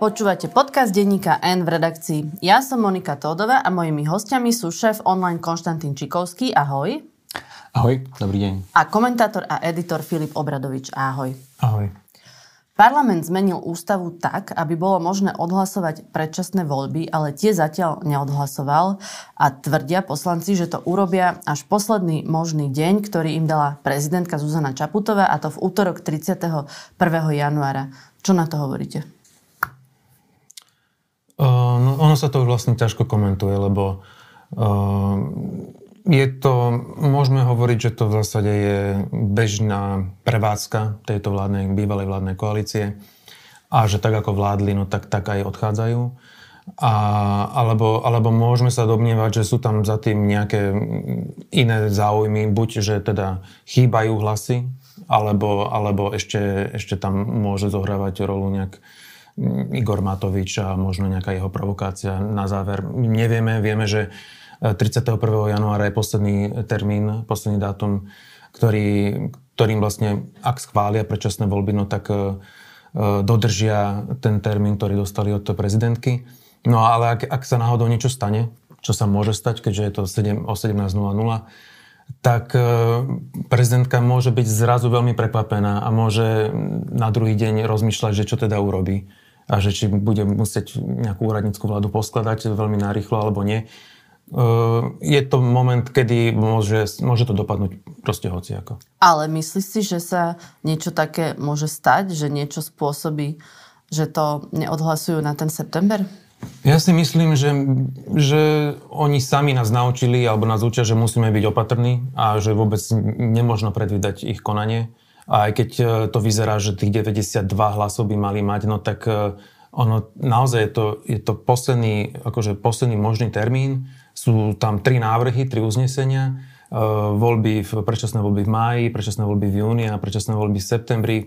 Počúvate podcast denníka N v redakcii. Ja som Monika Tódová a mojimi hostiami sú šéf online Konštantín Čikovský. Ahoj. Ahoj, dobrý deň. A komentátor a editor Filip Obradovič. Ahoj. Ahoj. Parlament zmenil ústavu tak, aby bolo možné odhlasovať predčasné voľby, ale tie zatiaľ neodhlasoval a tvrdia poslanci, že to urobia až posledný možný deň, ktorý im dala prezidentka Zuzana Čaputová a to v útorok 31. januára. Čo na to hovoríte? Uh, no, ono sa to vlastne ťažko komentuje, lebo uh, je to, môžeme hovoriť, že to v zásade je bežná prevádzka tejto vládnej, bývalej vládnej koalície a že tak ako vládli, no tak, tak aj odchádzajú. A, alebo, alebo môžeme sa domnievať, že sú tam za tým nejaké iné záujmy, buď že teda chýbajú hlasy, alebo, alebo ešte, ešte tam môže zohrávať rolu nejak Igor Matovič a možno nejaká jeho provokácia na záver. Nevieme, vieme, že 31. E, januára je posledný termín, posledný dátum, ktorý, ktorým vlastne, ak schvália predčasné voľby, no tak e, e, dodržia ten termín, ktorý dostali od prezidentky. No ale ak, ak sa náhodou niečo stane, čo sa môže stať, keďže je to 7, o 17.00, tak prezidentka môže byť zrazu veľmi prekvapená a môže na druhý deň rozmýšľať, že čo teda urobí a že či bude musieť nejakú úradnícku vládu poskladať veľmi narýchlo alebo nie. Je to moment, kedy môže, môže to dopadnúť proste hociako. Ale myslíš si, že sa niečo také môže stať, že niečo spôsobí, že to neodhlasujú na ten september? Ja si myslím, že, že oni sami nás naučili alebo nás učia, že musíme byť opatrní a že vôbec nemôžno predvídať ich konanie. A aj keď e, to vyzerá, že tých 92 hlasov by mali mať, no tak e, ono naozaj je to, je to posledný, akože posledný možný termín. Sú tam tri návrhy, tri uznesenia. E, voľby, predčasné voľby v máji, predčasné voľby v júni a predčasné voľby v septembri.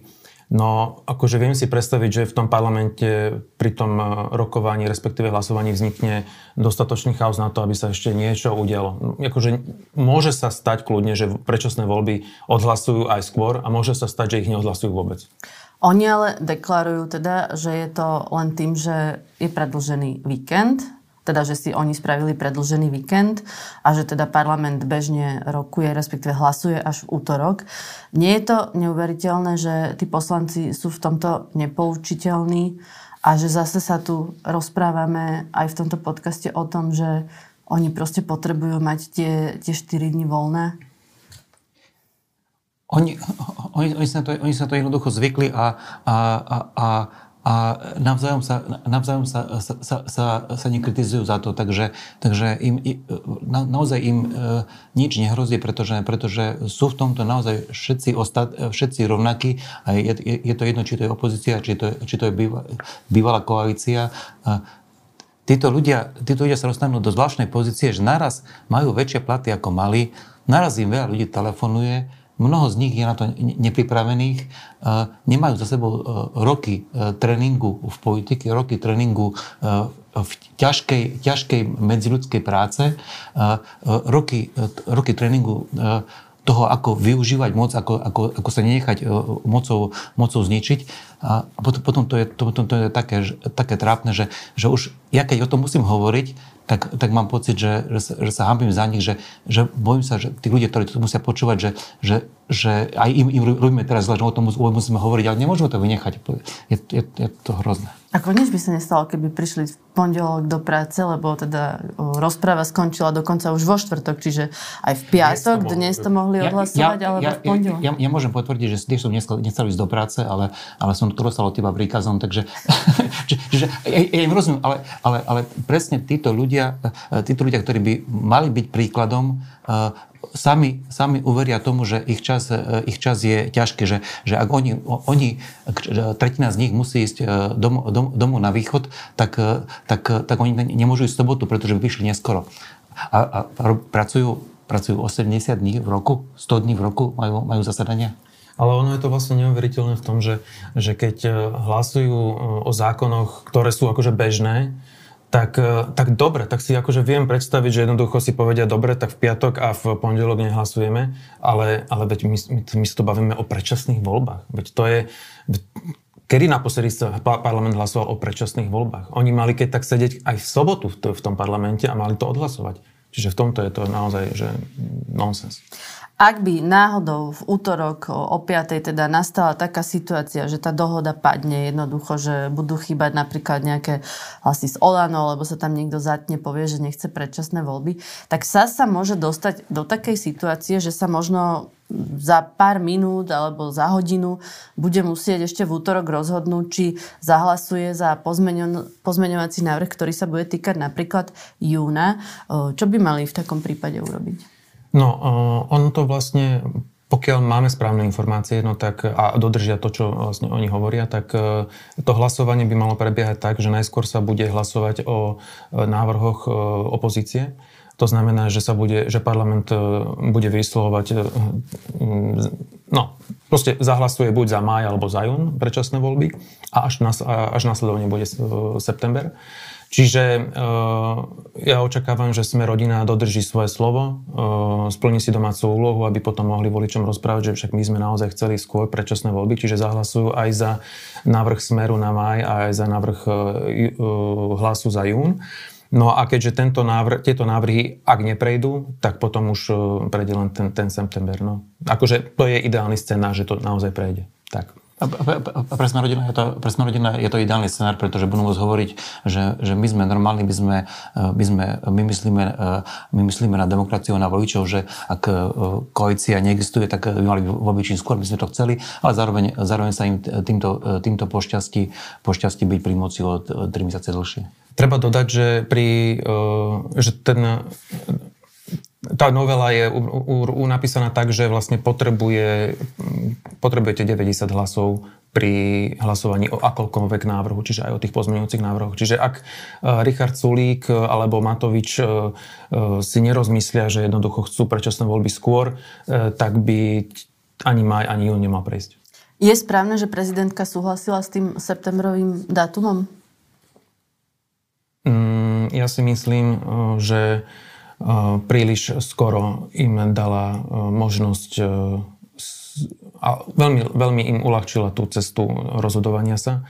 No, akože viem si predstaviť, že v tom parlamente pri tom e, rokovaní, respektíve hlasovaní vznikne dostatočný chaos na to, aby sa ešte niečo udialo. Akože môže sa stať kľudne, že predčasné voľby odhlasujú aj skôr a môže sa stať, že ich neodhlasujú vôbec. Oni ale deklarujú teda, že je to len tým, že je predlžený víkend, teda, že si oni spravili predlžený víkend a že teda parlament bežne rokuje, respektíve hlasuje až v útorok. Nie je to neuveriteľné, že tí poslanci sú v tomto nepoučiteľní a že zase sa tu rozprávame aj v tomto podcaste o tom, že oni proste potrebujú mať tie, tie 4 dní voľné? Oni, oni, oni, sa to, oni sa to jednoducho zvykli a, a, a, a a navzájom sa, navzájom sa, sa, sa, sa, sa nekritizujú za to, takže, takže im, na, naozaj im e, nič nehrozí, pretože, pretože sú v tomto naozaj všetci, ostat, všetci rovnakí a je, je, je to jedno, či to je opozícia, či to, či to je býva, bývalá koalícia. A títo ľudia, títo ľudia sa dostanú do zvláštnej pozície, že naraz majú väčšie platy ako mali, naraz im veľa ľudí telefonuje, Mnoho z nich je na to nepripravených, e, nemajú za sebou e, roky e, tréningu v politike, roky tréningu v ťažkej, ťažkej medziludskej práce, roky, roky tréningu toho, ako využívať moc, ako, ako, ako sa nenechať mocou, mocou zničiť. A potom, potom, to, je, potom to je také, také trápne, že, že už ja keď o tom musím hovoriť, tak, tak mám pocit, že, že, sa, že sa hambím za nich, že, že bojím sa, že tí ľudia, ktorí to musia počúvať, že, že, že aj im, im robíme teraz zle, že o tom musíme hovoriť, ale nemôžeme to vynechať. Je, je, je to hrozné. Ako nič by sa nestalo, keby prišli v pondelok do práce, lebo teda rozpráva skončila dokonca už vo štvrtok, čiže aj v piatok, dnes to mohli odhlasovať, ja, ja, alebo ja, v pondelok. Ja, ja, ja môžem potvrdiť, že tiež som nechcel ísť do práce, ale, ale som to dostal od teba príkazom, takže čiže, ja, im rozumiem, ale, ale, ale presne títo ľudia, títo ľudia, ktorí by mali byť príkladom, sami, sami uveria tomu, že ich čas, e, ich čas je ťažký, že, že ak oni, oni, tretina z nich musí ísť dom, dom, domov na východ, tak, tak, tak oni nemôžu ísť v sobotu, pretože by vyšli neskoro. A, a pracujú, pracujú 80 dní v roku, 100 dní v roku majú, majú zasadania. Ale ono je to vlastne neuveriteľné v tom, že, že keď hlasujú o zákonoch, ktoré sú akože bežné, tak, e, tak dobre, tak si akože viem predstaviť, že jednoducho si povedia dobre, tak v piatok a v pondelok nehlasujeme, ale, ale veď my, my, my si to bavíme o predčasných voľbách. Veď to je, kedy naposledy sa parlament hlasoval o predčasných voľbách? Oni mali keď tak sedieť aj v sobotu v tom parlamente a mali to odhlasovať. Čiže v tomto je to naozaj že nonsens. Ak by náhodou v útorok o 5. teda nastala taká situácia, že tá dohoda padne jednoducho, že budú chýbať napríklad nejaké hlasy z Olano, alebo sa tam niekto zatne, povie, že nechce predčasné voľby, tak sa sa môže dostať do takej situácie, že sa možno za pár minút alebo za hodinu bude musieť ešte v útorok rozhodnúť, či zahlasuje za pozmeňovací návrh, ktorý sa bude týkať napríklad júna. Čo by mali v takom prípade urobiť? No, ono to vlastne, pokiaľ máme správne informácie no tak, a dodržia to, čo vlastne oni hovoria, tak uh, to hlasovanie by malo prebiehať tak, že najskôr sa bude hlasovať o uh, návrhoch uh, opozície. To znamená, že sa bude, že parlament bude vyslovovať, no, proste zahlasuje buď za máj alebo za jún predčasné voľby a až, nas, až následovne bude september. Čiže uh, ja očakávam, že sme rodina dodrží svoje slovo, uh, splní si domácu úlohu, aby potom mohli voličom rozprávať, že však my sme naozaj chceli skôr predčasné voľby, čiže zahlasujú aj za návrh Smeru na maj a aj za návrh uh, hlasu za jún. No a keďže tento návrh, tieto návrhy, ak neprejdú, tak potom už prejde len ten, ten september. No. Akože to je ideálny scénar, že to naozaj prejde. Tak. A pre sme rodina je to, pre sme rodina je to ideálny scenár, pretože budú môcť hovoriť, že, že my sme normálni, my, sme, my, sme, my, myslíme, my myslíme na demokraciu, na voličov, že ak e, koalícia neexistuje, tak by mali voľby čím skôr, my sme to chceli, ale zároveň, zároveň sa im týmto, týmto pošťastí, pošťastí byť pri moci o 3 mesiace dlhšie. Treba dodať, že, pri, že ten tá novela je u, u, u napísaná tak, že vlastne potrebuje, potrebujete 90 hlasov pri hlasovaní o akoľkoľvek návrhu, čiže aj o tých pozmeňujúcich návrhoch. Čiže ak e, Richard Sulík e, alebo Matovič e, si nerozmyslia, že jednoducho chcú predčasné voľby skôr, tak by ani maj, ani jún nemal prejsť. Je správne, že prezidentka súhlasila s tým septembrovým dátumom? Mm, ja si myslím, že príliš skoro im dala možnosť a veľmi, veľmi im uľahčila tú cestu rozhodovania sa.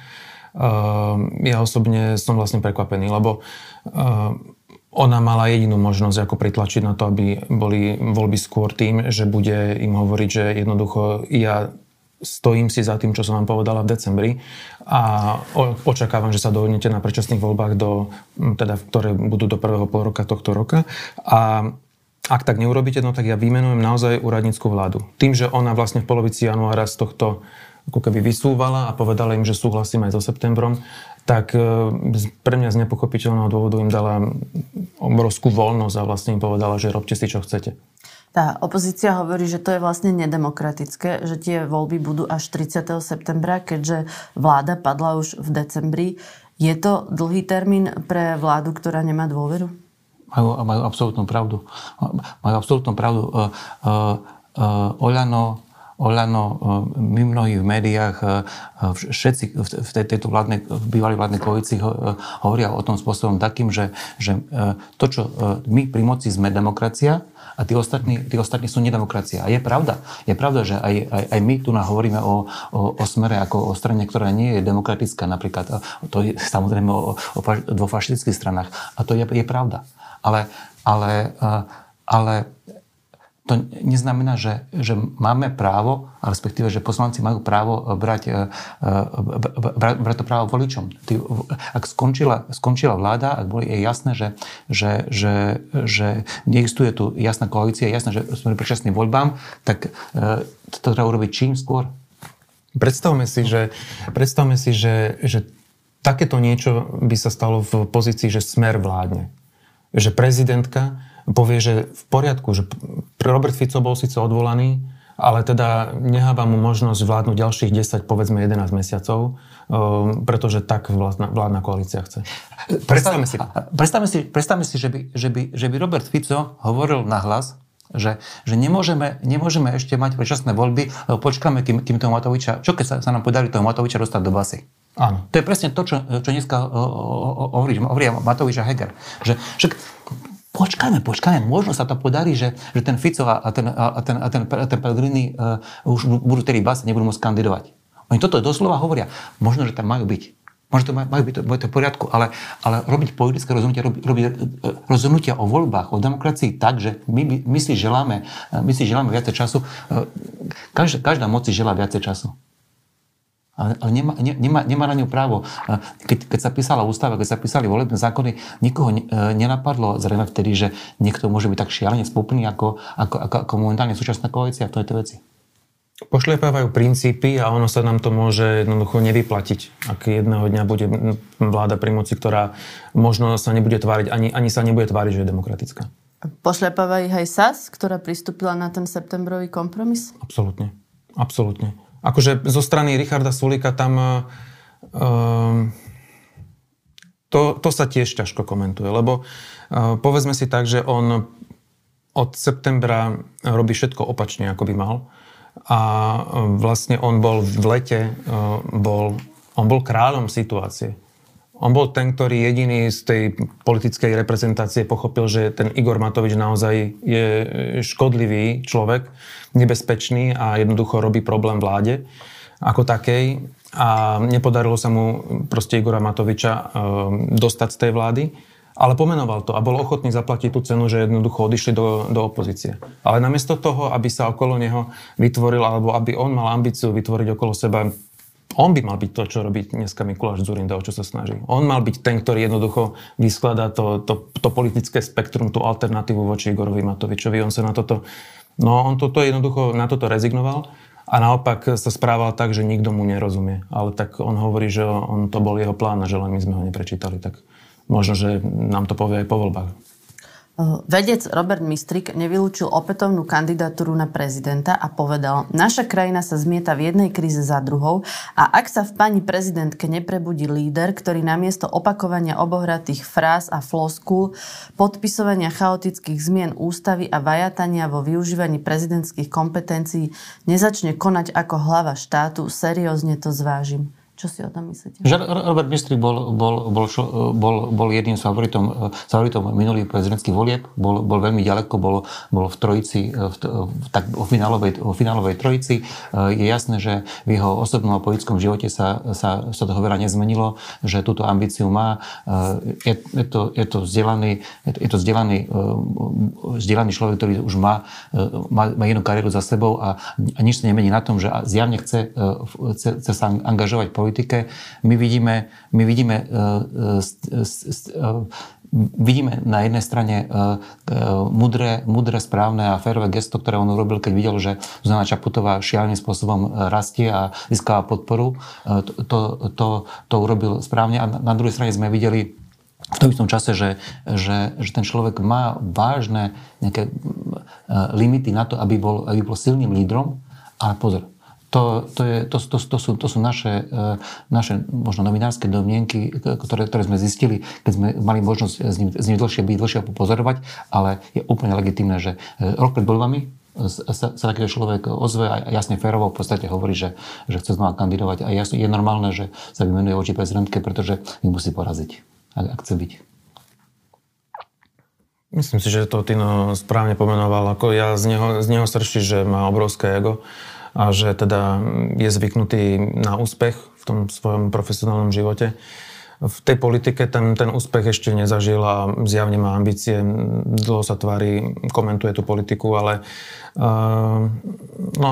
Ja osobne som vlastne prekvapený, lebo ona mala jedinú možnosť ako pritlačiť na to, aby boli voľby skôr tým, že bude im hovoriť, že jednoducho ja stojím si za tým, čo som vám povedala v decembri a očakávam, že sa dohodnete na predčasných voľbách, do, teda, ktoré budú do prvého pol roka tohto roka. A ak tak neurobíte, no tak ja vymenujem naozaj úradnícku vládu. Tým, že ona vlastne v polovici januára z tohto ako keby vysúvala a povedala im, že súhlasím aj so septembrom, tak e, pre mňa z nepochopiteľného dôvodu im dala obrovskú voľnosť a vlastne im povedala, že robte si, čo chcete. Tá opozícia hovorí, že to je vlastne nedemokratické, že tie voľby budú až 30. septembra, keďže vláda padla už v decembri. Je to dlhý termín pre vládu, ktorá nemá dôveru? Majú, majú absolútnu pravdu. Majú absolútnu pravdu. Uh, Oľano, my mnohí v médiách, všetci v tejto vládnej, v bývalej vládnej koalícii hovoria o tom spôsobom takým, že, že to, čo my pri moci sme demokracia, a tí ostatní, tí ostatní sú nedemokracia. A je pravda. Je pravda, že aj, aj, aj my tu hovoríme o, o, o smere ako o strane, ktorá nie je demokratická napríklad. To je samozrejme o, o, o fašistických stranách. A to je, je pravda. Ale, ale, ale to neznamená, že, že máme právo, respektíve, že poslanci majú právo brať, e, e, brať, brať to právo voličom. Ty, ak skončila, skončila vláda, ak boli je jasné, že, že, že, že neexistuje tu jasná koalícia, jasné, že sme predčasným voľbám, tak e, to treba urobiť čím skôr? Predstavme si, že, predstavme si, že, že takéto niečo by sa stalo v pozícii, že smer vládne. Že prezidentka povie, že v poriadku, že Robert Fico bol síce odvolaný, ale teda neháva mu možnosť vládnuť ďalších 10, povedzme 11 mesiacov, um, pretože tak vládna, vládna koalícia chce. Predstavme si. Predstavme si, predstavme si že, by, že, by, že by Robert Fico hovoril na hlas, že, že nemôžeme, nemôžeme ešte mať predčasné voľby, lebo počkáme, kým, kým toho Matoviča, čo keď sa, sa nám podarí toho Matoviča dostať do basy. Áno. To je presne to, čo, čo dneska hovorí, hovorí Matovič a Heger. Že, však počkajme, počkajme, možno sa to podarí, že, že ten Fico a ten, a ten, a ten, a ten Pellegrini uh, už budú tedy bas, nebudú môcť kandidovať. Oni toto doslova hovoria. Možno, že tam majú byť. Možno to majú byť to, to v poriadku, ale, ale robiť politické rozhodnutia, robiť, robiť rozhodnutia o voľbách, o demokracii tak, že my, my, si, želáme, my si želáme viacej času. Každá, každá moc si želá viacej času. Ale, nemá, nemá, nemá na ňu právo. Keď, keď sa písala ústava, keď sa písali volebné zákony, nikoho e, nenapadlo zrejme vtedy, že niekto môže byť tak šialene spúplný ako, ako, ako, ako momentálne súčasná koalícia v tejto veci. Pošliepávajú princípy a ono sa nám to môže jednoducho nevyplatiť. Ak jedného dňa bude vláda pri moci, ktorá možno sa nebude tváriť, ani, ani sa nebude tváriť, že je demokratická. Pošliapáva ich aj SAS, ktorá pristúpila na ten septembrový kompromis? Absolútne. Absolútne. Akože zo strany Richarda Sulika tam uh, to, to sa tiež ťažko komentuje, lebo uh, povedzme si tak, že on od septembra robí všetko opačne, ako by mal. A uh, vlastne on bol v lete, bol, on bol kráľom situácie. On bol ten, ktorý jediný z tej politickej reprezentácie pochopil, že ten Igor Matovič naozaj je škodlivý človek, nebezpečný a jednoducho robí problém vláde ako takej. A nepodarilo sa mu proste Igora Matoviča e, dostať z tej vlády, ale pomenoval to a bol ochotný zaplatiť tú cenu, že jednoducho odišli do, do opozície. Ale namiesto toho, aby sa okolo neho vytvoril, alebo aby on mal ambíciu vytvoriť okolo seba on by mal byť to, čo robí dneska Mikuláš Zurinda, o čo sa snaží. On mal byť ten, ktorý jednoducho vyskladá to, to, to politické spektrum, tú alternatívu voči Igorovi Matovičovi. On sa na toto, no on toto jednoducho na toto rezignoval a naopak sa správal tak, že nikto mu nerozumie. Ale tak on hovorí, že on to bol jeho plán a že len my sme ho neprečítali. Tak možno, že nám to povie aj po voľbách. Vedec Robert Mistrik nevylúčil opätovnú kandidatúru na prezidenta a povedal, naša krajina sa zmieta v jednej kríze za druhou a ak sa v pani prezidentke neprebudí líder, ktorý namiesto opakovania obohratých fráz a floskul, podpisovania chaotických zmien ústavy a vajatania vo využívaní prezidentských kompetencií nezačne konať ako hlava štátu, seriózne to zvážim. Čo si o tom myslíte? Že Robert Bistrik bol, bol, bol, bol, bol jedným z favoritom, favoritom minulých prezidentských volieb. Bol, bol veľmi ďaleko, bol, bol v trojici, v, tak, v, finálovej, v finálovej trojici. Je jasné, že v jeho osobnom a politickom živote sa, sa, sa toho veľa nezmenilo, že túto ambíciu má. Je, je, to, je to vzdelaný, je to vzdelaný, vzdelaný človek, ktorý už má, má, má jednu kariéru za sebou a, a nič sa nemení na tom, že zjavne chce, chce, chce sa angažovať politike. My vidíme, my vidíme, uh, uh, uh, vidíme na jednej strane mudré, mudré, správne a férové gesto, ktoré on urobil, keď videl, že Zuzana Čaputová šialným spôsobom rastie a získava podporu. To, to, to urobil správne. A na druhej strane sme videli v tom istom čase, že, že, že ten človek má vážne nejaké limity na to, aby bol, aby bol silným lídrom. Ale pozor, to, to, je, to, to, to, sú, to sú naše, e, naše možno novinárske domnienky, ktoré, ktoré sme zistili, keď sme mali možnosť s ním, s ním dlhšie byť, dlhšie pozorovať, ale je úplne legitimné, že e, rok pred voľbami sa, sa takýto človek ozve a jasne férovo v podstate hovorí, že, že chce znova kandidovať a je normálne, že sa vymenuje voči prezidentke, pretože ich musí poraziť, ak, ak chce byť. Myslím si, že to Tino správne pomenoval. Ako ja z neho, z neho srší, že má obrovské ego a že teda je zvyknutý na úspech v tom svojom profesionálnom živote. V tej politike ten, ten úspech ešte nezažil a zjavne má ambície, dlho sa tvári, komentuje tú politiku, ale uh, no,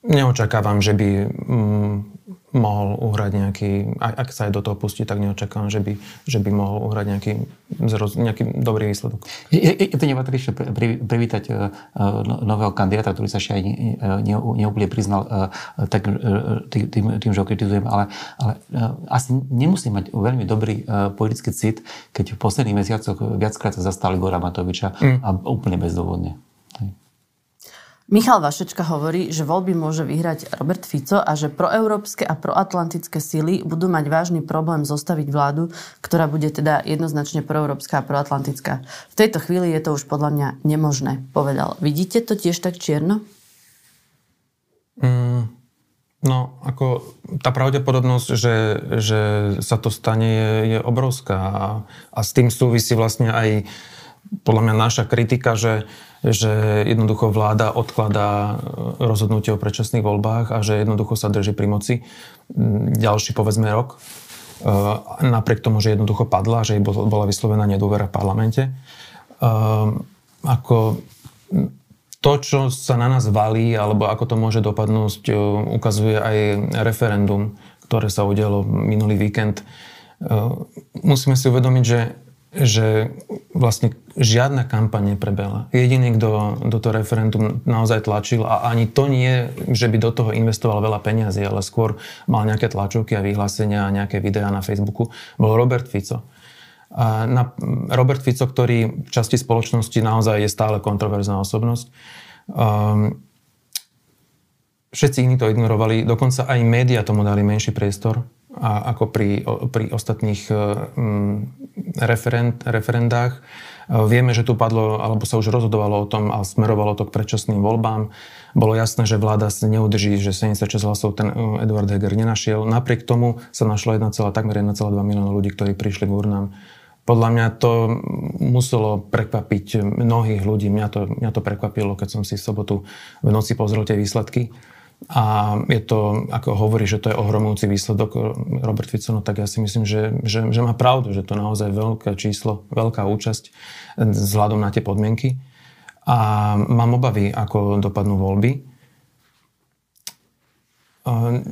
neočakávam, že by um, mohol uhrať nejaký, ak sa aj do toho pustí, tak neočakám, že by, že by mohol uhrať nejaký, nejaký dobrý výsledok. Je, je, je to nepatričné privítať uh, nového kandidáta, ktorý sa ešte aj ne, neúplne priznal uh, tak, uh, tým, tým, že ho kritizujem, ale, ale uh, asi nemusí mať veľmi dobrý politický cit, keď v posledných mesiacoch viackrát sa zastali Gora Matoviča mm. a úplne bezdôvodne. Michal Vašečka hovorí, že voľby môže vyhrať Robert Fico a že proeurópske a proatlantické síly budú mať vážny problém zostaviť vládu, ktorá bude teda jednoznačne proeurópska a proatlantická. V tejto chvíli je to už podľa mňa nemožné, povedal. Vidíte to tiež tak čierno? Mm, no, ako tá pravdepodobnosť, že, že sa to stane, je, je obrovská a, a s tým súvisí vlastne aj podľa mňa naša kritika, že, že jednoducho vláda odkladá rozhodnutie o predčasných voľbách a že jednoducho sa drží pri moci ďalší povedzme rok, napriek tomu, že jednoducho padla, že jej bola vyslovená nedôvera v parlamente. Ako to, čo sa na nás valí, alebo ako to môže dopadnúť, ukazuje aj referendum, ktoré sa udialo minulý víkend. Musíme si uvedomiť, že že vlastne žiadna kampaň neprebehla. Jediný, kto do toho referendum naozaj tlačil a ani to nie, že by do toho investoval veľa peňazí, ale skôr mal nejaké tlačovky a vyhlásenia a nejaké videá na Facebooku, bol Robert Fico. A na, Robert Fico, ktorý v časti spoločnosti naozaj je stále kontroverzná osobnosť. Um, všetci iní to ignorovali, dokonca aj médiá tomu dali menší priestor a ako pri, pri ostatných um, referend, referendách. E, vieme, že tu padlo, alebo sa už rozhodovalo o tom a smerovalo to k predčasným voľbám. Bolo jasné, že vláda si neudrží, že 76 hlasov ten e, Eduard Heger nenašiel. Napriek tomu sa našlo 1, takmer 1,2 milióna ľudí, ktorí prišli k urnám. Podľa mňa to muselo prekvapiť mnohých ľudí. Mňa to, mňa to prekvapilo, keď som si v sobotu v noci pozrel tie výsledky. A je to, ako hovorí, že to je ohromujúci výsledok Robert Fico, no tak ja si myslím, že, že, že má pravdu, že to je naozaj veľké číslo, veľká účasť vzhľadom na tie podmienky. A mám obavy, ako dopadnú voľby.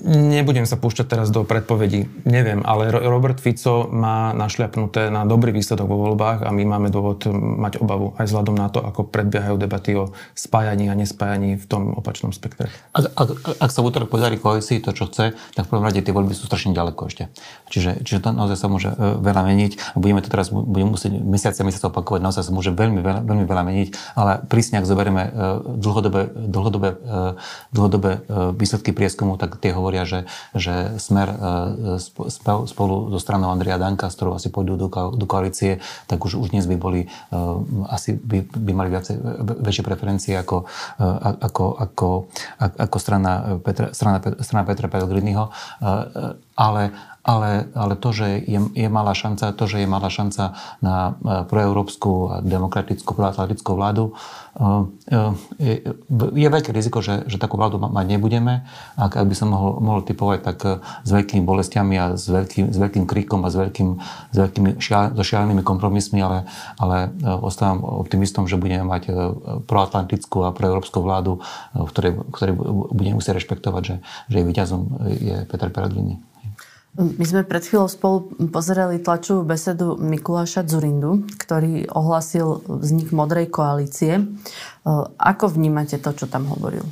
Nebudem sa púšťať teraz do predpovedí, neviem, ale Robert Fico má našľapnuté na dobrý výsledok vo voľbách a my máme dôvod mať obavu aj vzhľadom na to, ako predbiehajú debaty o spájaní a nespájaní v tom opačnom spektre. Ak, ak, ak sa v útorok podarí koalícii to, čo chce, tak v prvom rade tie voľby sú strašne ďaleko ešte. Čiže, čiže to naozaj sa môže e, veľa meniť. Budeme to teraz budeme musieť mesiace a mesiace opakovať, naozaj sa môže veľmi veľa, veľmi veľa meniť, ale prísne, ak zoberieme e, dlhodobé, dlhodobé, e, dlhodobé výsledky prieskumu, tak tie hovoria, že, že Smer e, spolu so stranou Andrea Danka, s ktorou asi pôjdu do, koalície, tak už, už dnes by boli, e, asi by, by mali viacej, väčšie preferencie ako, e, ako, ako, ako strana Petra, strana, strana Petra Pellegriniho. Ale ale, ale to, že je, je malá šanca, to, že je malá šanca na e, proeurópsku, demokratickú, proatlantickú vládu, e, e, je, je veľké riziko, že, že takú vládu mať nebudeme. Ak, ak by som mohol, mohol typovať, tak s veľkými bolestiami a s veľkým, s veľkým kríkom a s, veľkým, s veľkými šial, so šialenými kompromismi, ale, ale ostávam optimistom, že budeme mať proatlantickú a proeurópsku vládu, ktorej, ktorej budeme musieť rešpektovať, že, že jej víťazom je Peter Pellegrini. My sme pred chvíľou spolu pozerali tlačovú besedu Mikuláša Zurindu, ktorý ohlasil vznik Modrej koalície. Ako vnímate to, čo tam hovoril?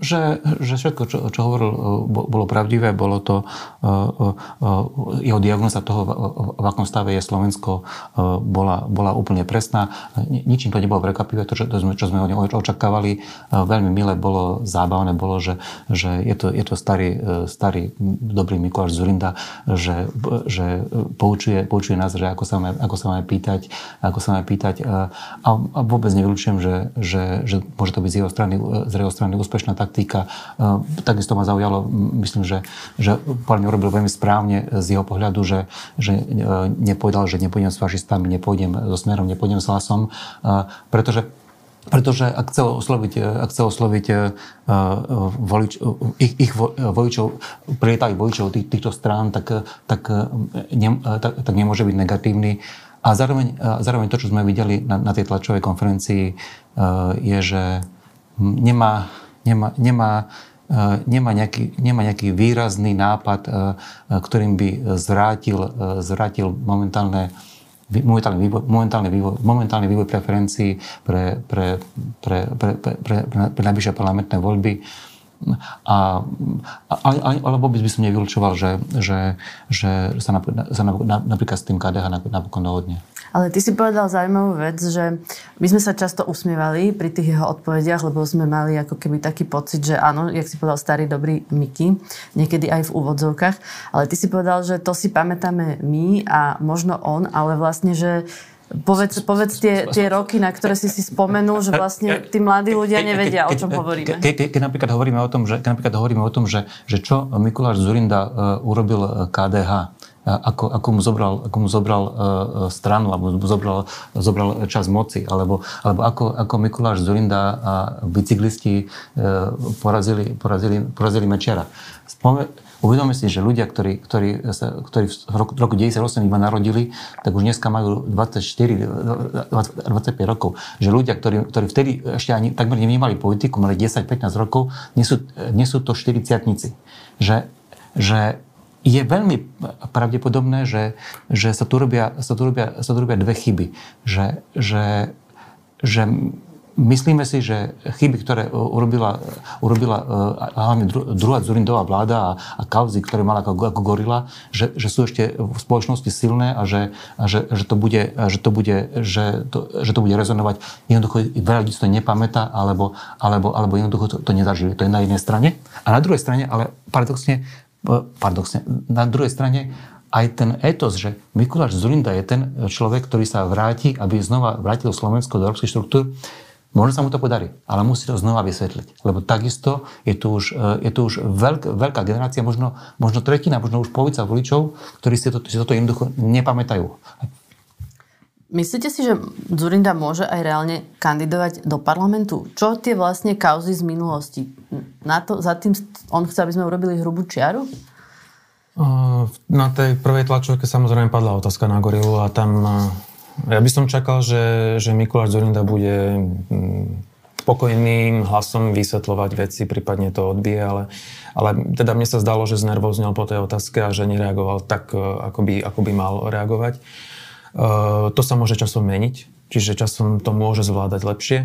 Že, že všetko, čo, čo hovoril, e, bolo pravdivé, bolo to e, e, jeho diagnoza toho, v akom stave je Slovensko, bola, bola úplne presná. Ničím to nebolo prekvapivé, to, čo, sme, čo sme od očakávali. Veľmi milé bolo, zábavné bolo, že, že je, to, je to starý, starý dobrý Mikuláš Zurinda, že, že poučuje, poučuje nás, že ako sa, máme, ako sa máme pýtať, ako sa máme pýtať a, a vôbec nevylučujem, že, že, že môže to byť z jeho strany, z jeho strany úspešné úspešná taktika. E, takisto ma zaujalo, myslím, že, že Palmi urobil veľmi správne z jeho pohľadu, že, že e, nepovedal, že nepôjdem s fašistami, nepôjdem so smerom, nepôjdem s hlasom, e, pretože pretože ak chcel osloviť, ak chcel osloviť uh, volič, ich, ich voličov, prietali voličov tých, týchto strán, tak, tak, ne, tak, tak nemôže byť negatívny. A zároveň, zároveň to, čo sme videli na, na tej tlačovej konferencii, uh, je, že nemá nemá, nemá, e, nemá, nejaký, nemá nejaký výrazný nápad, e, e, ktorým by zvrátil, zvrátil momentálne momentálny vývoj, momentálny vývoj, momentálny vývoj preferencií pre, pre, pre, pre, pre, pre, pre najbližšie parlamentné voľby. A, ale, ale vôbec by som nevylučoval, že, že, že sa, napríklad, sa napríklad s tým KDH napokon dohodne. Ale ty si povedal zaujímavú vec, že my sme sa často usmievali pri tých jeho odpovediach, lebo sme mali ako keby taký pocit, že áno, jak si povedal starý dobrý Miky, niekedy aj v úvodzovkách. Ale ty si povedal, že to si pamätáme my a možno on, ale vlastne, že Povedz, povedz tie, tie roky, na ktoré si si spomenul, že vlastne tí mladí ľudia nevedia, o čom hovoríme. Ke, ke, keď napríklad hovoríme o tom, že, keď napríklad hovoríme o tom, že, že čo Mikuláš Zurinda uh, urobil KDH, ako, ako, mu zobral, ako mu zobral stranu, alebo zobral, zobral čas moci, alebo, alebo ako, ako Mikuláš Zurinda a bicyklisti porazili, porazili, porazili Mečiara. Spome, Uvedome si, že ľudia, ktorí, ktorí, sa, ktorí v roku, roku 98 iba narodili, tak už dneska majú 24, 20, 25 rokov. Že ľudia, ktorí, ktorí vtedy ešte ani takmer nevnímali politiku, mali 10-15 rokov, nie sú, nie sú to 40 Že, že je veľmi pravdepodobné, že, že sa, tu robia, sa, tu robia, sa tu robia dve chyby. Že, že, že Myslíme si, že chyby, ktoré urobila, urobila e, hlavne druhá Zurindová vláda a, a kauzy, ktoré mala ako, ako gorila, že, že sú ešte v spoločnosti silné a že, a že, že, to, bude, že, to, bude, že, to, že to bude rezonovať. Jednoducho veľa ľudí to nepamätá alebo, alebo, alebo jednoducho to, to nezažili. To je na jednej strane. A na druhej strane, ale paradoxne, e, paradoxne na druhej strane aj ten etos, že Mikuláš Zurinda je ten človek, ktorý sa vráti, aby znova vrátil Slovensko do európskych štruktúr, Možno sa mu to podarí, ale musí to znova vysvetliť. Lebo takisto je tu už, e, je tu už veľk, veľká generácia, možno, možno tretina, možno už polovica voličov, ktorí si, to, si toto jednoducho nepamätajú. Myslíte si, že Zurinda môže aj reálne kandidovať do parlamentu? Čo tie vlastne kauzy z minulosti? Na to, za tým on chce, aby sme urobili hrubú čiaru? Na tej prvej tlačovke samozrejme padla otázka na gorilu a tam ja by som čakal, že, že Mikuláš Zorinda bude mm, spokojným hlasom vysvetľovať veci, prípadne to odbije, ale, ale teda mne sa zdalo, že znervoznel po tej otázke a že nereagoval tak, e, ako by, ako by mal reagovať. Uh, to sa môže časom meniť, čiže časom to môže zvládať lepšie.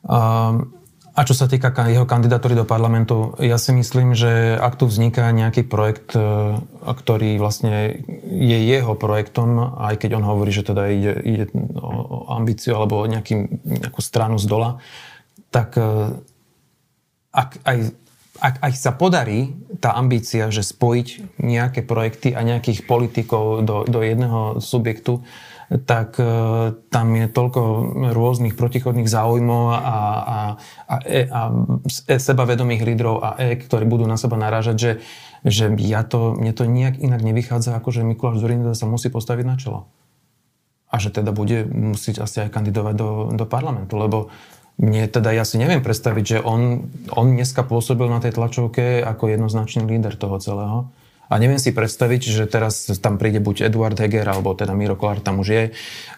Uh, a čo sa týka jeho kandidatúry do parlamentu, ja si myslím, že ak tu vzniká nejaký projekt, e, ktorý vlastne je jeho projektom, aj keď on hovorí, že teda ide, ide o ambíciu alebo o nejaký, nejakú stranu z dola, tak e, ak aj, ak aj sa podarí tá ambícia, že spojiť nejaké projekty a nejakých politikov do, do jedného subjektu, tak e, tam je toľko rôznych protichodných záujmov a, a, a, e, a e, sebavedomých lídrov a e, ktorí budú na seba narážať, že, že ja to, mne to nejak inak nevychádza, ako že Mikuláš Zurinda sa musí postaviť na čelo. A že teda bude musieť asi aj kandidovať do, do parlamentu, lebo mne teda, ja si neviem predstaviť, že on, on dneska pôsobil na tej tlačovke ako jednoznačný líder toho celého. A neviem si predstaviť, že teraz tam príde buď Eduard Heger, alebo teda Miro Kolár tam už je,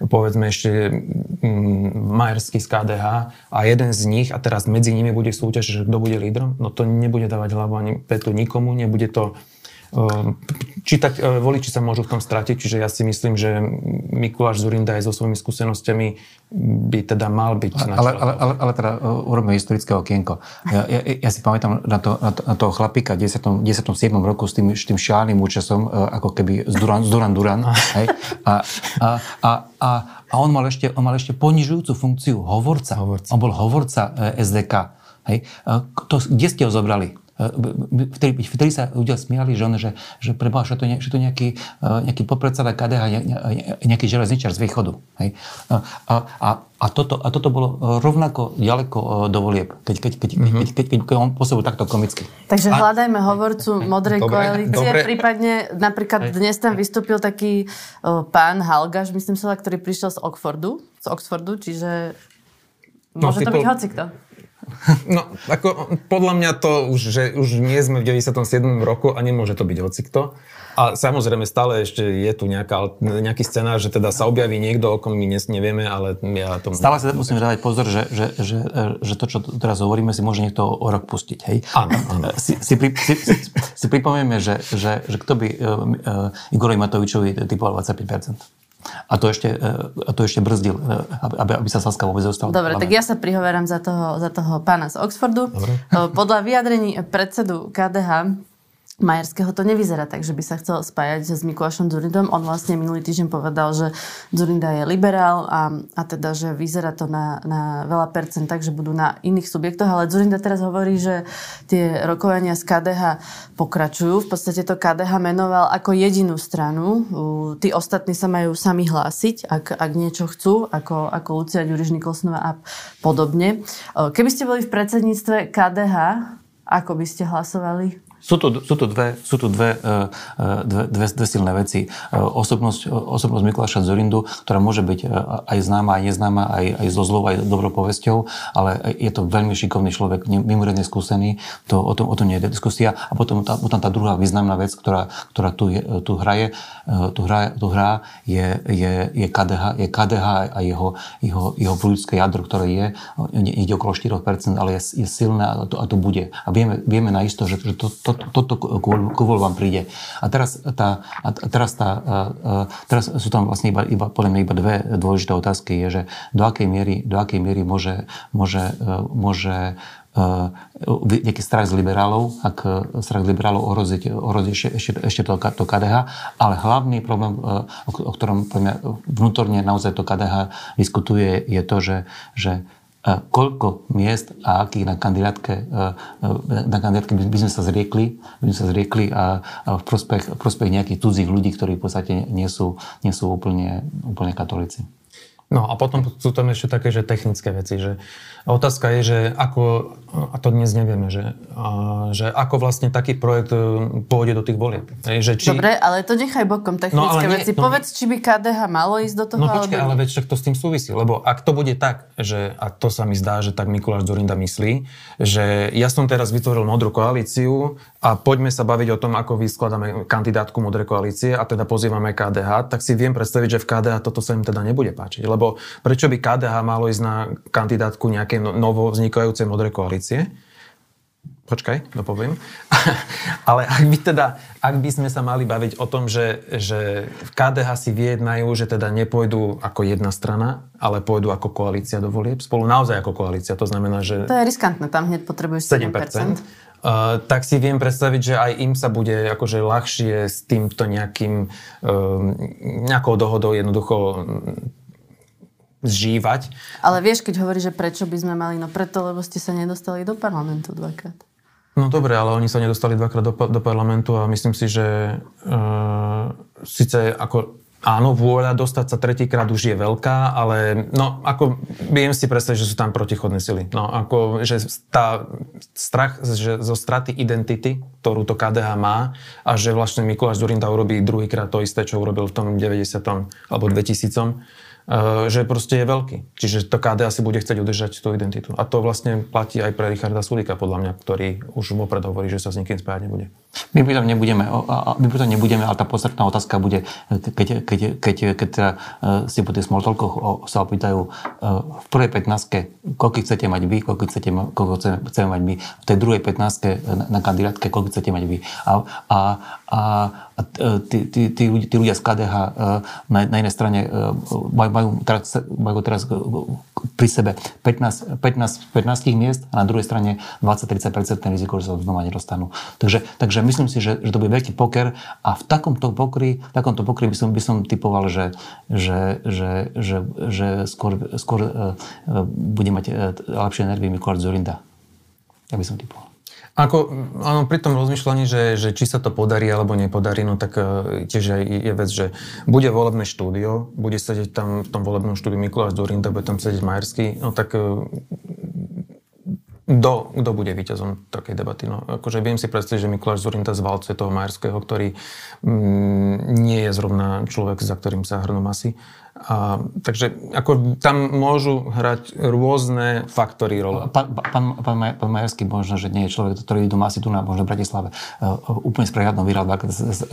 povedzme ešte mm, Majerský z KDH a jeden z nich, a teraz medzi nimi bude súťaž, že kto bude lídrom, no to nebude dávať hlavu ani petu nikomu, nebude to či tak e, voliči sa môžu v tom stratiť, čiže ja si myslím, že Mikuláš Zurinda aj so svojimi skúsenostiami by teda mal byť na ale, ale, ale, ale teda e, urobíme historické okienko. Ja, ja, ja si pamätám na, to, na, to, na toho chlapíka v 10. 17. roku s tým, s tým šialným účasom, e, ako keby z Duran, z Duran, Duran hej? A, a, a, a, a on, mal ešte, on mal ešte ponižujúcu funkciu hovorca. hovorca. On bol hovorca SDK. Hej? To, kde ste ho zobrali? Vtedy, vtedy sa ľudia smiali, že, on, že, že preboha, že to, ne, že to nejaký, e, nejaký podpredseda KDH, nejaký železničar z východu. Hej. A, a, a, toto, a toto bolo rovnako ďaleko e, do volieb, keď, keď, keď, mm-hmm. keď, keď, keď, keď on pôsobil takto komicky. Takže a... hľadajme hovorcu modrej dobre, koalície. Dobre. Prípadne napríklad dnes tam vystúpil taký uh, pán Halgaš, myslím sa, ktorý prišiel z Oxfordu, z Oxfordu, čiže no, môže no, to byť hocikto. No, ako podľa mňa to už, že už nie sme v 97. roku a nemôže to byť hocikto. A samozrejme stále ešte je tu nejaká, nejaký scenár, že teda sa objaví niekto, o kom my dnes nevieme, ale ja tomu... Stále sa musím dávať pozor, že, že, že, že to, čo teraz hovoríme, si môže niekto o rok pustiť. Hej? Áno, áno. Si, si, pri, si, si, si pripomieme, že, že, že kto by uh, uh, Igorovi Matovičovi typoval 25%. A to ešte, e, a to ešte brzdil, e, aby, aby sa Saska vôbec dostala. Dobre, tak ja sa prihoverám za toho, za toho pána z Oxfordu. Dobre. E, podľa vyjadrení predsedu KDH Majerského to nevyzerá tak, že by sa chcel spájať s Mikulášom Zurindom. On vlastne minulý týždeň povedal, že Zurinda je liberál a, a teda, že vyzerá to na, na veľa percent tak, že budú na iných subjektoch, ale Zurinda teraz hovorí, že tie rokovania z KDH pokračujú. V podstate to KDH menoval ako jedinú stranu. Tí ostatní sa majú sami hlásiť, ak, ak niečo chcú, ako, ako Lucia Ďuriš Nikolsnová a podobne. Keby ste boli v predsedníctve KDH, ako by ste hlasovali? Sú tu, sú tu, dve, sú tu dve, e, e, dve, dve, dve silné veci. E, osobnosť, osobnosť Mikuláša Zorindu, ktorá môže byť aj známa, aj neznáma, aj, aj so zlou, aj dobrou povesťou, ale je to veľmi šikovný človek, mimoriadne skúsený, to, o, tom, o tom nie je diskusia. A potom tá, potom tá druhá významná vec, ktorá, ktorá tu, je, tu hraje, tu hra, tu hra je, je, je, KDH, je KDH a jeho, jeho, jeho politické jadro, ktoré je, ide okolo 4%, ale je, je silné a to, a to bude. A vieme, vieme naisto, že, že to, to toto to, ku voľbám príde. A teraz, tá, a teraz, tá, a teraz sú tam vlastne iba, iba, podľa mňa iba dve dôležité otázky. Je, že do akej miery, do akej miery môže, môže, môže nejaký strach z liberálov, ak strach z liberálov ohroziť, ohroziť ešte, ešte, ešte to, to KDH, ale hlavný problém, o, o ktorom vnútorne naozaj to KDH diskutuje, je to, že, že koľko miest a akých na kandidátke, e, e, na kandidátke by sme sa zriekli, by sme sa zriekli a, v, prospech, v prospech nejakých cudzích ľudí, ktorí v podstate nie sú, nie sú úplne, úplne katolíci. No a potom sú tam ešte také, že technické veci, že otázka je, že ako, a to dnes nevieme, že, a, že ako vlastne taký projekt e, pôjde do tých volieb. Že či... Dobre, ale to nechaj bokom technické no, ale nie, veci. No, Povedz, či by KDH malo ísť do toho, No počkaj, ale veď však to s tým súvisí, lebo ak to bude tak, že, a to sa mi zdá, že tak Mikuláš Zorinda myslí, že ja som teraz vytvoril modrú koalíciu a poďme sa baviť o tom, ako vyskladáme kandidátku modrej koalície a teda pozývame KDH, tak si viem predstaviť, že v KDH toto sa im teda nebude páčiť, lebo lebo prečo by KDH malo ísť na kandidátku nejakej no, novo vznikajúcej modrej koalície? Počkaj, dopoviem. Ale ak by teda, ak by sme sa mali baviť o tom, že, že v KDH si vyjednajú, že teda nepôjdu ako jedna strana, ale pôjdu ako koalícia do volieb, spolu naozaj ako koalícia, to znamená, že... To je riskantné, tam hneď potrebuješ 7%. 7%. Uh, tak si viem predstaviť, že aj im sa bude akože ľahšie s týmto nejakým, um, nejakou dohodou jednoducho zžívať. Ale vieš, keď hovorí, že prečo by sme mali, no preto, lebo ste sa nedostali do parlamentu dvakrát. No dobre, ale oni sa nedostali dvakrát do, do parlamentu a myslím si, že e, síce ako áno, vôľa dostať sa tretíkrát už je veľká, ale no ako viem si predstaviť, že sú tam protichodné sily. No ako, že tá strach že, zo straty identity, ktorú to KDH má a že vlastne Mikuláš Zurinda urobí druhýkrát to isté, čo urobil v tom 90. alebo 2000 Eh, že proste je veľký. Čiže to KD asi bude chcieť udržať tú identitu. A to vlastne platí aj pre Richarda Sulika, podľa mňa, ktorý už vopred hovorí, že sa s nikým spájať nebude. My potom nebudeme, my potom nebudeme, ale tá podstatná otázka bude, keď, keď, keď, keď teda si po tých smoltolkoch sa opýtajú v prvej 15 koľko chcete mať vy, koľko chcete, koľko chceme, mať my, v tej druhej 15 na, na kandidátke, koľko chcete mať vy. A, a, a tí, tí, tí, ľudia, tí ľudia z KDH na, na jednej strane majú, majú, teraz, majú teraz pri sebe 15, 15, 15 miest a na druhej strane 20-30% riziko, že sa znova nedostanú. Takže, takže myslím si, že, že to bude veľký poker a v takomto pokry, v takomto pokry by som, by som typoval, že, že, že, že, že skôr, skôr uh, bude mať lepšie nervy Mikuláš Zorinda. Ja by som typoval. Ako, áno, pri tom rozmýšľaní, že, že či sa to podarí alebo nepodarí, no tak uh, tiež aj je vec, že bude volebné štúdio, bude sedieť tam v tom volebnom štúdiu Mikuláš Zorinda, bude tam sedieť Majerský, no tak uh, kto, kto bude víťazom takej debaty. No, akože viem si predstaviť, že Mikuláš Zurinda zvalcuje toho Majerského, ktorý mm, nie je zrovna človek, za ktorým sa hrnú masy. A, takže ako tam môžu hrať rôzne faktory role. Pán, pán, pán, pán Majerský možno, že nie je človek, ktorý doma asi tu na možno Bratislave. Uh, úplne sprehľadno vyhral za, za,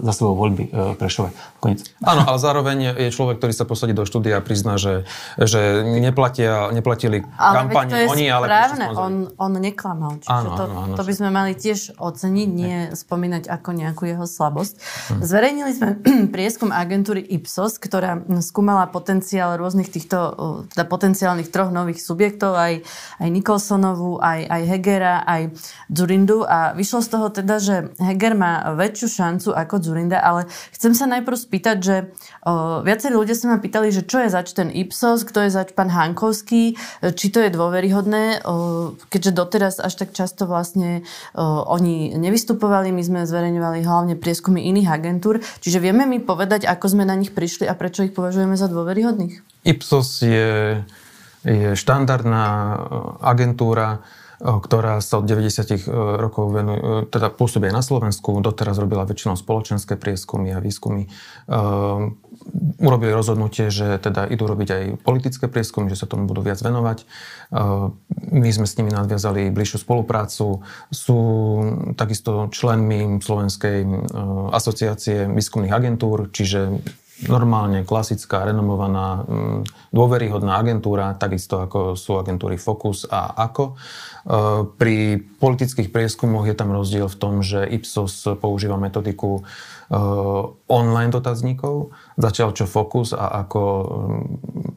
za svojho voľby uh, Prešove. Konec. Áno, ale zároveň je človek, ktorý sa posadí do štúdia a prizná, že, že neplatia, neplatili ale kampane oni, ale správne, on, on neklamal. Čiže áno, to, áno, áno. to by sme mali tiež oceniť, nie ne. spomínať ako nejakú jeho slabosť. Hm. Zverejnili sme prieskum agentúry Ipsos, ktorá skúmala potenciál rôznych týchto, teda potenciálnych troch nových subjektov, aj, aj Nicholsonovú, aj, aj Hegera, aj Zurindu. A vyšlo z toho teda, že Heger má väčšiu šancu ako Zurinda, ale chcem sa najprv spýtať, že o, viacerí ľudia sa ma pýtali, že čo je zač ten Ipsos, kto je zač pán Hankovský, či to je dôveryhodné, o, keďže doteraz až tak často vlastne o, oni nevystupovali, my sme zverejňovali hlavne prieskumy iných agentúr, čiže vieme mi povedať, ako sme na nich prišli a prečo ich považujeme za dôveryhodných? Ipsos je, je štandardná agentúra, ktorá sa od 90 rokov venuje, teda pôsobí na Slovensku, doteraz robila väčšinou spoločenské prieskumy a výskumy. Urobili rozhodnutie, že teda idú robiť aj politické prieskumy, že sa tomu budú viac venovať. My sme s nimi nadviazali bližšiu spoluprácu. Sú takisto členmi Slovenskej asociácie výskumných agentúr, čiže normálne klasická, renomovaná, mm, dôveryhodná agentúra, takisto ako sú agentúry Focus a AKO. E, pri politických prieskumoch je tam rozdiel v tom, že Ipsos používa metodiku e, online dotazníkov, začal čo Focus a ako mm,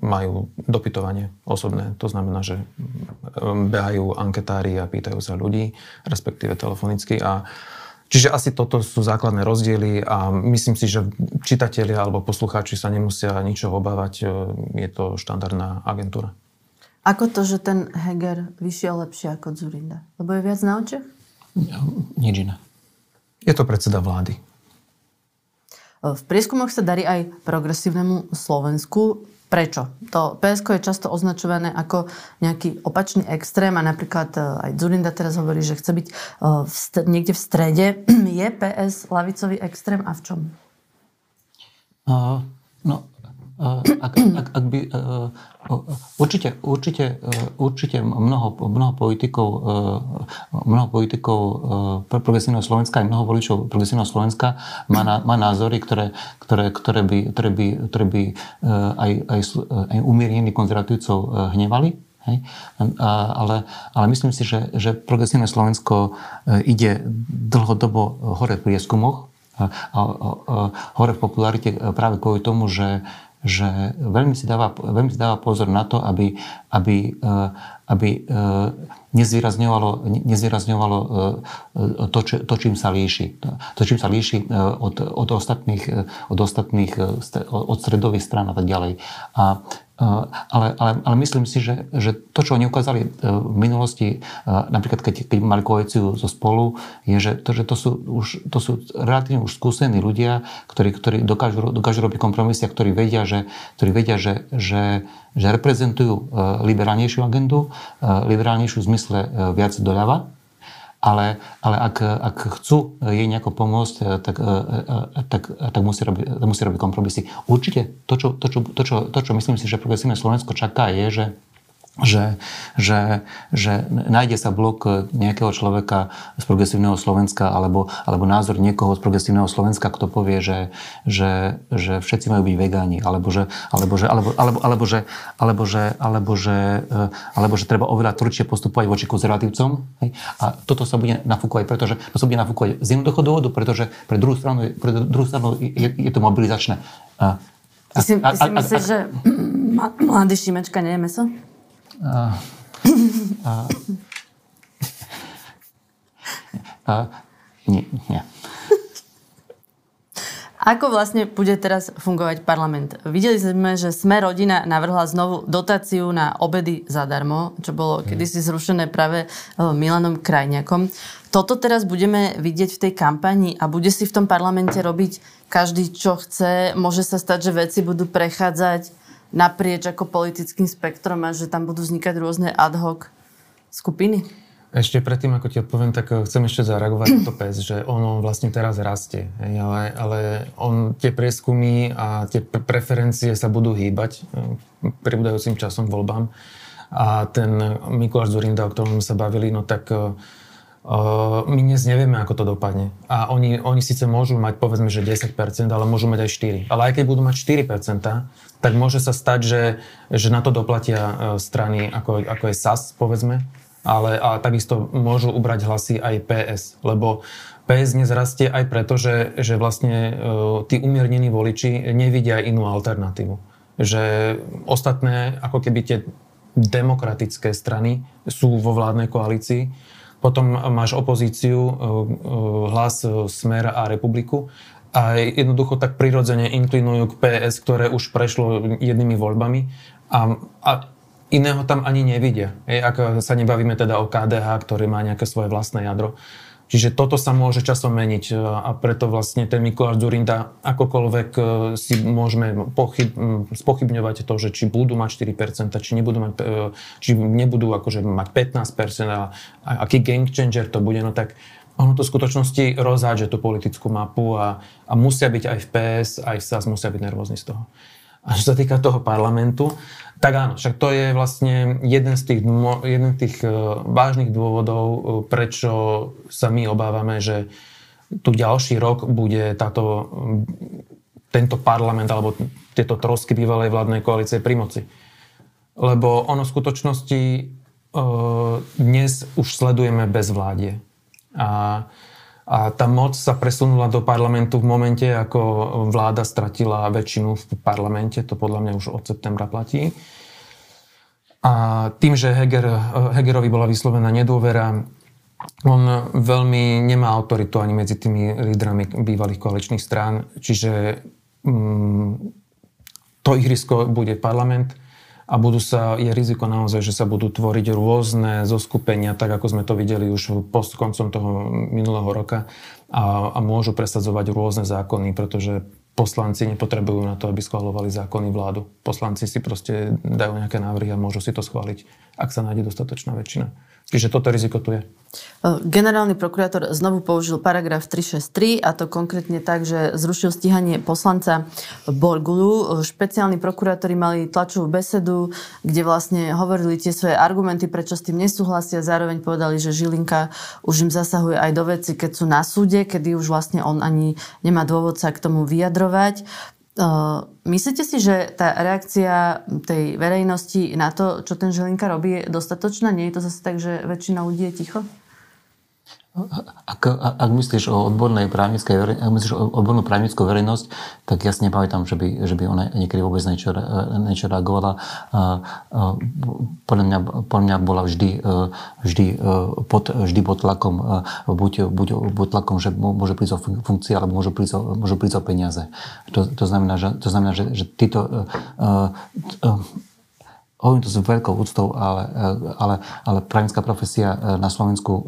majú dopytovanie osobné. To znamená, že mm, behajú anketári a pýtajú sa ľudí, respektíve telefonicky a Čiže asi toto sú základné rozdiely a myslím si, že čitatelia alebo poslucháči sa nemusia ničoho obávať. E, je to štandardná agentúra. Ako to, že ten Heger vyšiel lepšie ako Zurinda? Lebo je viac na očiach? Nič iné. Je to predseda vlády. V prieskumoch sa darí aj progresívnemu Slovensku. Prečo? To PSK je často označované ako nejaký opačný extrém a napríklad e, aj Zurinda teraz hovorí, že chce byť e, v st- niekde v strede. Je PS lavicový extrém a v čom? Uh, no, ak, ak, ak by, uh, určite, určite, určite mnoho, mnoho politikov, mnoho politikov progresívneho Slovenska, aj mnoho voličov progresívneho Slovenska má, má názory, ktoré, ktoré, ktoré by, ktoré by, ktoré by aj, aj, aj umiernených konzervatívcov hnevali. Hej? Ale, ale myslím si, že, že progresívne Slovensko ide dlhodobo hore v prieskumoch, a, a, a, hore v popularite práve kvôli tomu, že, že veľmi si dáva, veľmi si dáva pozor na to, aby, aby, eh, aby eh, nezvýrazňovalo, nezvýrazňovalo eh, to, čo, to, čím sa líši. To, čím sa líši od, od ostatných, od ostatných, od stredových strán a tak ďalej. A ale, ale, ale myslím si, že, že to, čo oni ukázali e, v minulosti, e, napríklad keď, keď mali koalíciu zo spolu, je, že to, že to sú, už, to sú relatívne už skúsení ľudia, ktorí, ktorí dokážu, dokážu robiť kompromisy a ktorí vedia, že, ktorí vedia, že, že, že reprezentujú e, liberálnejšiu agendu, liberálnejšiu v zmysle viac doľava, ale, ale ak, ak chcú jej nejako pomôcť, eh, tak, eh, eh, tak, tak musí, robiť, musí robiť kompromisy. Určite to čo, to, čo, to, čo, to, čo myslím si, že progresívne Slovensko čaká, je, že že, že, že nájde sa blok nejakého človeka z progresívneho Slovenska alebo, alebo názor niekoho z progresívneho Slovenska, kto povie, že, že, že všetci majú byť vegáni, alebo že, alebo, že, alebo, alebo, alebo, že, alebo, že, alebo, že, eh, alebo že treba oveľa tvrdšie postupovať voči konzervatívcom. Hej? A toto sa bude nafúkovať, pretože to sa bude nafúkovať z jednoduchého dôvodu, pretože pre druhú stranu, pre druhú stranu je, je to mobilizačné. A, Ty si, ty si myslíš, že mladý Šimečka nie je meso? A, a, a, nie, nie. Ako vlastne bude teraz fungovať parlament? Videli sme, že Sme rodina navrhla znovu dotáciu na obedy zadarmo, čo bolo hmm. kedysi zrušené práve e, Milanom Krajniakom. Toto teraz budeme vidieť v tej kampani a bude si v tom parlamente robiť každý, čo chce. Môže sa stať, že veci budú prechádzať naprieč ako politickým spektrom a že tam budú vznikať rôzne ad hoc skupiny? Ešte predtým, ako ti odpoviem, tak eh, chcem ešte zareagovať na to PES, že ono vlastne teraz rastie. Ale, ale on, tie prieskumy a tie preferencie sa budú hýbať eh, pribúdajúcim časom voľbám. A ten Mikuláš Zurinda, o ktorom sa bavili, no tak uh, my dnes nevieme, ako to dopadne. A oni, oni síce môžu mať, povedzme, že 10%, ale môžu mať aj 4%. Ale aj keď budú mať 4%, tak môže sa stať, že, že na to doplatia e, strany, ako, ako je SAS, povedzme, ale a takisto môžu ubrať hlasy aj PS, lebo PS dnes rastie aj preto, že, že vlastne uh, tí umiernení voliči nevidia inú alternatívu. Že ostatné, ako keby tie demokratické strany sú vo vládnej koalícii, potom máš opozíciu, uh, hlas Smer a Republiku a jednoducho tak prirodzene inklinujú k PS, ktoré už prešlo jednými voľbami a, a iného tam ani nevidia. Hej, ak sa nebavíme teda o KDH, ktorý má nejaké svoje vlastné jadro. Čiže toto sa môže časom meniť a preto vlastne ten Mikuláš Zurinda akokoľvek si môžeme pochyb, spochybňovať to, že či budú mať 4%, či nebudú mať, či nebudú akože mať 15% a, a aký game changer to bude, no tak ono to v skutočnosti rozhádže tú politickú mapu a, a musia byť aj v PS, aj v SAS musia byť nervózni z toho. A čo sa týka toho parlamentu, tak áno, však to je vlastne jeden z tých, jeden z tých uh, vážnych dôvodov, uh, prečo sa my obávame, že tu ďalší rok bude táto, tento parlament alebo tieto trosky bývalej vládnej koalície pri moci. Lebo ono v skutočnosti uh, dnes už sledujeme bezvládie. A a tá moc sa presunula do parlamentu v momente, ako vláda stratila väčšinu v parlamente. To podľa mňa už od septembra platí. A tým, že Heger, Hegerovi bola vyslovená nedôvera, on veľmi nemá autoritu ani medzi tými lídrami bývalých koaličných strán, čiže mm, to ihrisko bude parlament a budú sa, je riziko naozaj, že sa budú tvoriť rôzne zoskupenia, tak ako sme to videli už post koncom toho minulého roka a, a môžu presadzovať rôzne zákony, pretože poslanci nepotrebujú na to, aby schvalovali zákony vládu. Poslanci si proste dajú nejaké návrhy a môžu si to schváliť, ak sa nájde dostatočná väčšina. Čiže toto riziko tu je. Generálny prokurátor znovu použil paragraf 363 a to konkrétne tak, že zrušil stíhanie poslanca Borgulu. Špeciálni prokurátori mali tlačovú besedu, kde vlastne hovorili tie svoje argumenty, prečo s tým nesúhlasia. Zároveň povedali, že Žilinka už im zasahuje aj do veci, keď sú na súde, kedy už vlastne on ani nemá dôvod sa k tomu vyjadrovať. Myslíte si, že tá reakcia tej verejnosti na to, čo ten Žilinka robí, je dostatočná? Nie je to zase tak, že väčšina ľudí je ticho? Ak, ak myslíš o odbornej právnickej, ak myslíš o odbornú právnickú verejnosť, tak ja si nepamätám, že by, že by ona niekedy vôbec niečo, niečo reagovala. Podľa mňa, podľa mňa bola vždy, vždy, pod, vždy pod tlakom, buď, buď pod tlakom, že môže prísť o funkcie, alebo môže prísť o, môže prísť o peniaze. To, to znamená, že, to znamená, že, že títo Hovorím to s veľkou úctou, ale, ale, ale právnická profesia e, na Slovensku e,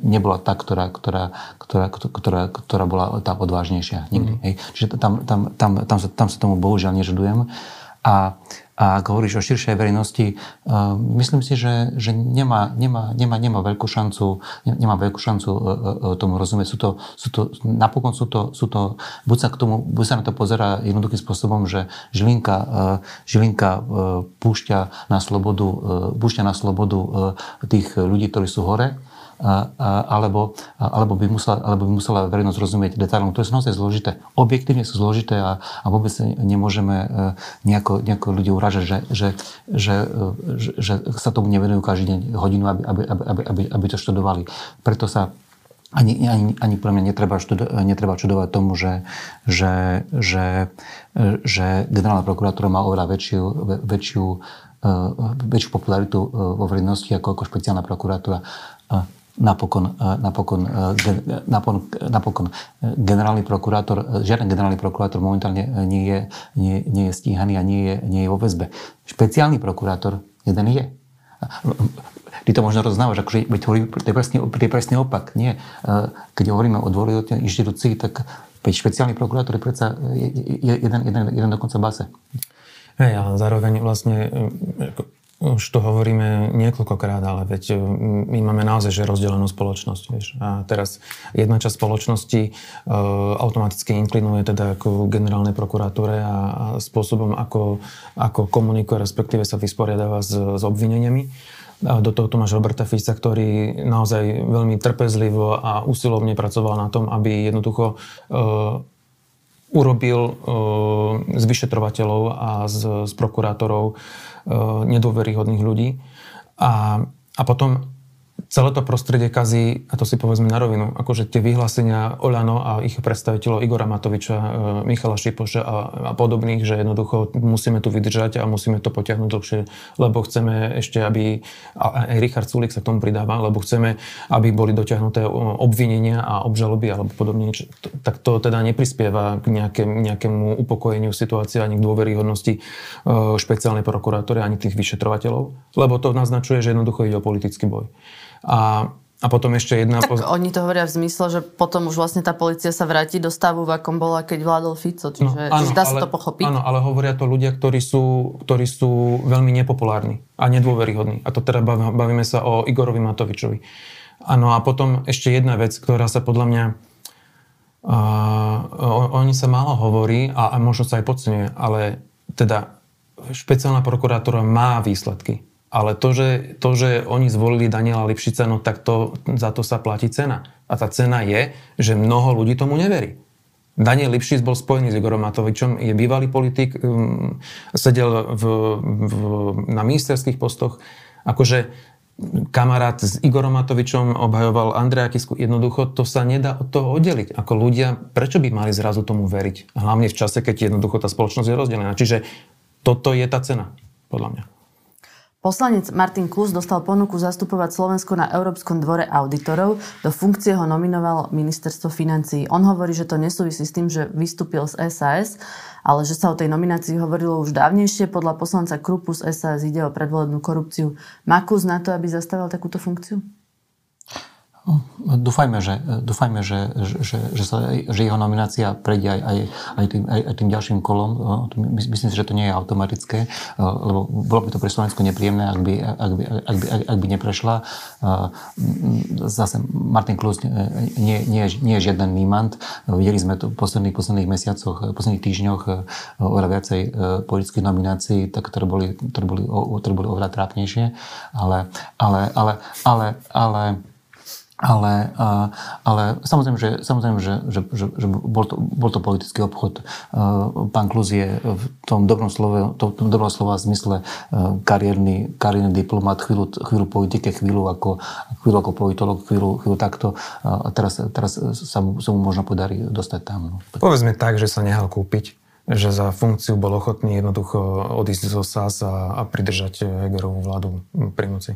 nebola tá, ktorá, ktorá, ktorá, ktorá, ktorá bola tá odvážnejšia nikdy. Mm. Hej. Čiže tam, tam, tam, tam, sa, tam sa tomu bohužiaľ nežadujem. A a ak hovoríš o širšej verejnosti, uh, myslím si, že, že nemá, nemá, nemá, nemá veľkú šancu, nemá veľkú šancu uh, uh, tomu rozumieť. Sú to, sú to, napokon sú to, sú to, buď sa, k tomu, buď sa na to pozera jednoduchým spôsobom, že Žilinka, Žilinka púšťa na slobodu, púšťa na slobodu tých ľudí, ktorí sú hore, alebo, alebo, by musela, alebo by musela verejnosť rozumieť detailom, ktoré sú naozaj zložité. Objektívne sú zložité a, a vôbec nemôžeme e, nejako, nejako ľudí uražať, že, že, že, že, že sa tomu nevenujú každý deň hodinu, aby, aby, aby, aby, aby to študovali. Preto sa ani, ani, ani pre mňa netreba, študo, netreba čudovať tomu, že, že, že, že generálna prokuratúra má oveľa väčšiu, väčšiu, e, väčšiu popularitu e, vo verejnosti ako, ako špeciálna prokuratúra napokon, e, napokon, e, napokon, napokon generálny prokurátor, žiaden generálny prokurátor momentálne nie je, nie, nie je stíhaný a nie je, nie je vo väzbe. Špeciálny prokurátor jeden je. Ty to možno roznávaš, akože to je presne, to je presne opak. Nie. E, keď hovoríme o dôležitej inštitúcii, tak špeciálny prokurátor je predsa jeden, jeden, jeden dokonca base. Hej, a zároveň vlastne už to hovoríme niekoľkokrát, ale veď my máme naozaj že rozdelenú spoločnosť. Vieš. A teraz jedna časť spoločnosti e, automaticky inklinuje teda ako generálnej prokuratúre a, a spôsobom, ako, ako komunikuje, respektíve sa vysporiadáva s, s obvineniami. A do toho tu máš Roberta Fica, ktorý naozaj veľmi trpezlivo a usilovne pracoval na tom, aby jednoducho e, urobil e, z vyšetrovateľov a z, z prokurátorov Eh, nedôveryhodných ľudí. A, a potom celé to prostredie kazí, a to si povedzme na rovinu, akože tie vyhlásenia Oľano a ich predstaviteľov Igora Matoviča, e, Michala Šipoša a, a podobných, že jednoducho musíme tu vydržať a musíme to potiahnuť dlhšie, lebo chceme ešte, aby, a aj Richard Sulik sa k tomu pridáva, lebo chceme, aby boli dotiahnuté obvinenia a obžaloby alebo podobne, tak to teda neprispieva k nejaké, nejakému upokojeniu situácie ani k dôveryhodnosti e, špeciálnej prokuratúry ani tých vyšetrovateľov, lebo to naznačuje, že jednoducho ide o politický boj. A A potom ešte jedna... Tak poz... oni to hovoria v zmysle, že potom už vlastne tá policia sa vráti do stavu, v akom bola, keď vládol Fico. Čiže, no, áno, čiže dá ale, sa to pochopiť. Áno, ale hovoria to ľudia, ktorí sú, ktorí sú veľmi nepopulárni a nedôveryhodní. A to teda bavíme sa o Igorovi Matovičovi. Áno, a potom ešte jedna vec, ktorá sa podľa mňa Uh, o, oni sa málo hovorí a, a možno sa aj podceňuje, ale teda špeciálna prokurátora má výsledky. Ale to že, to, že oni zvolili Daniela Lipšica, no tak to, za to sa platí cena. A tá cena je, že mnoho ľudí tomu neverí. Daniel Lipšic bol spojený s Igorom Matovičom, je bývalý politik, um, sedel v, v, na ministerských postoch. Akože kamarát s Igorom Matovičom obhajoval Andreja Kisku. Jednoducho to sa nedá od toho oddeliť. Ako ľudia, prečo by mali zrazu tomu veriť? Hlavne v čase, keď jednoducho tá spoločnosť je rozdelená. Čiže toto je tá cena, podľa mňa. Poslanec Martin Klus dostal ponuku zastupovať Slovensko na Európskom dvore auditorov. Do funkcie ho nominovalo ministerstvo financií. On hovorí, že to nesúvisí s tým, že vystúpil z SAS, ale že sa o tej nominácii hovorilo už dávnejšie. Podľa poslanca Krupu z SAS ide o predvolebnú korupciu. Má Klus na to, aby zastavil takúto funkciu? Dúfajme, že, dúfajme, že, že, že, sa, že jeho nominácia prejde aj, aj, aj, tým, aj, aj tým ďalším kolom. Myslím si, že to nie je automatické, lebo bolo by to pre Slovensku nepríjemné, ak by, ak by, ak by, ak by neprešla. Zase Martin Klus nie, nie, nie je žiaden mímant. Videli sme to v posledných, posledných mesiacoch, v posledných týždňoch oveľa viacej politických nominácií, tak, ktoré, boli, ktoré, boli, ktoré boli oveľa trápnejšie. Ale, ale, ale, ale, ale ale, ale samozrejme, že, samozrejme, že, že, že, že bol, to, bol to politický obchod. Pán Kluz je v tom dobrom slove, to, tom dobrom slova zmysle kariérny, kariérny diplomat, chvíľu, chvíľu politike, chvíľu ako, chvíľu ako politolog, chvíľu, chvíľu takto. A teraz, teraz sa, mu, sa mu možno podarí dostať tam. No. Povedzme tak, že sa nehal kúpiť že za funkciu bol ochotný jednoducho odísť zo SAS a, a pridržať Hegerovú vládu pri moci.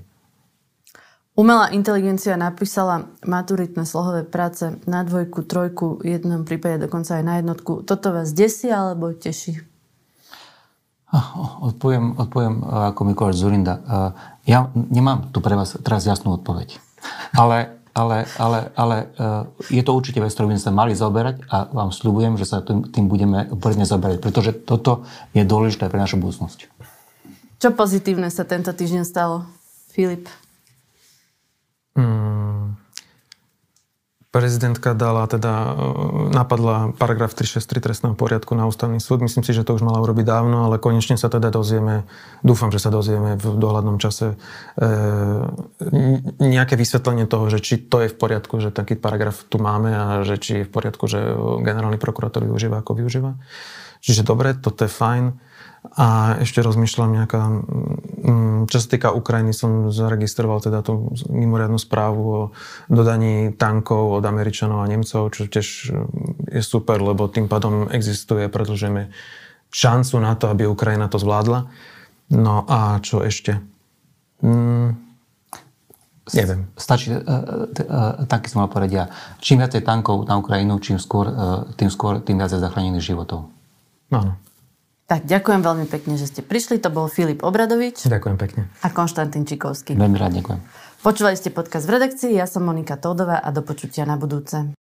Umelá inteligencia napísala maturitné slohové práce na dvojku, trojku, jednom prípade dokonca aj na jednotku. Toto vás desí alebo teší? Odpoviem, odpoviem ako Mikuláš Zurinda. Ja nemám tu pre vás teraz jasnú odpoveď. Ale, ale, ale, ale je to určite vec, ktorú by sme sa mali zaoberať a vám slúbujem, že sa tým, tým budeme poriadne zaoberať, pretože toto je dôležité pre našu budúcnosť. Čo pozitívne sa tento týždeň stalo? Filip? Hmm. Prezidentka dala teda, e, napadla paragraf 363 trestného poriadku na ústavný súd. Myslím si, že to už mala urobiť dávno, ale konečne sa teda dozvieme, dúfam, že sa dozvieme v dohľadnom čase e, nejaké vysvetlenie toho, že či to je v poriadku, že taký paragraf tu máme a že či je v poriadku, že generálny prokurátor využíva ako využíva. Čiže dobre, toto je fajn. A ešte rozmýšľam nejaká, mm, čo sa týka Ukrajiny, som zaregistroval teda tú mimoriadnú správu o dodaní tankov od Američanov a Nemcov, čo tiež je super, lebo tým pádom existuje, predlžujeme šancu na to, aby Ukrajina to zvládla. No a čo ešte? Mm, neviem. Stačí, tanky som mal povedať ja. Čím viacej tankov na Ukrajinu, čím skôr, uh, tým skôr, tým viac zachránených životov. Áno. Tak ďakujem veľmi pekne, že ste prišli. To bol Filip Obradovič. Ďakujem pekne. A Konštantín Čikovský. Veľmi rád ďakujem. Počúvali ste podcast v redakcii, ja som Monika Tódová a do počutia na budúce.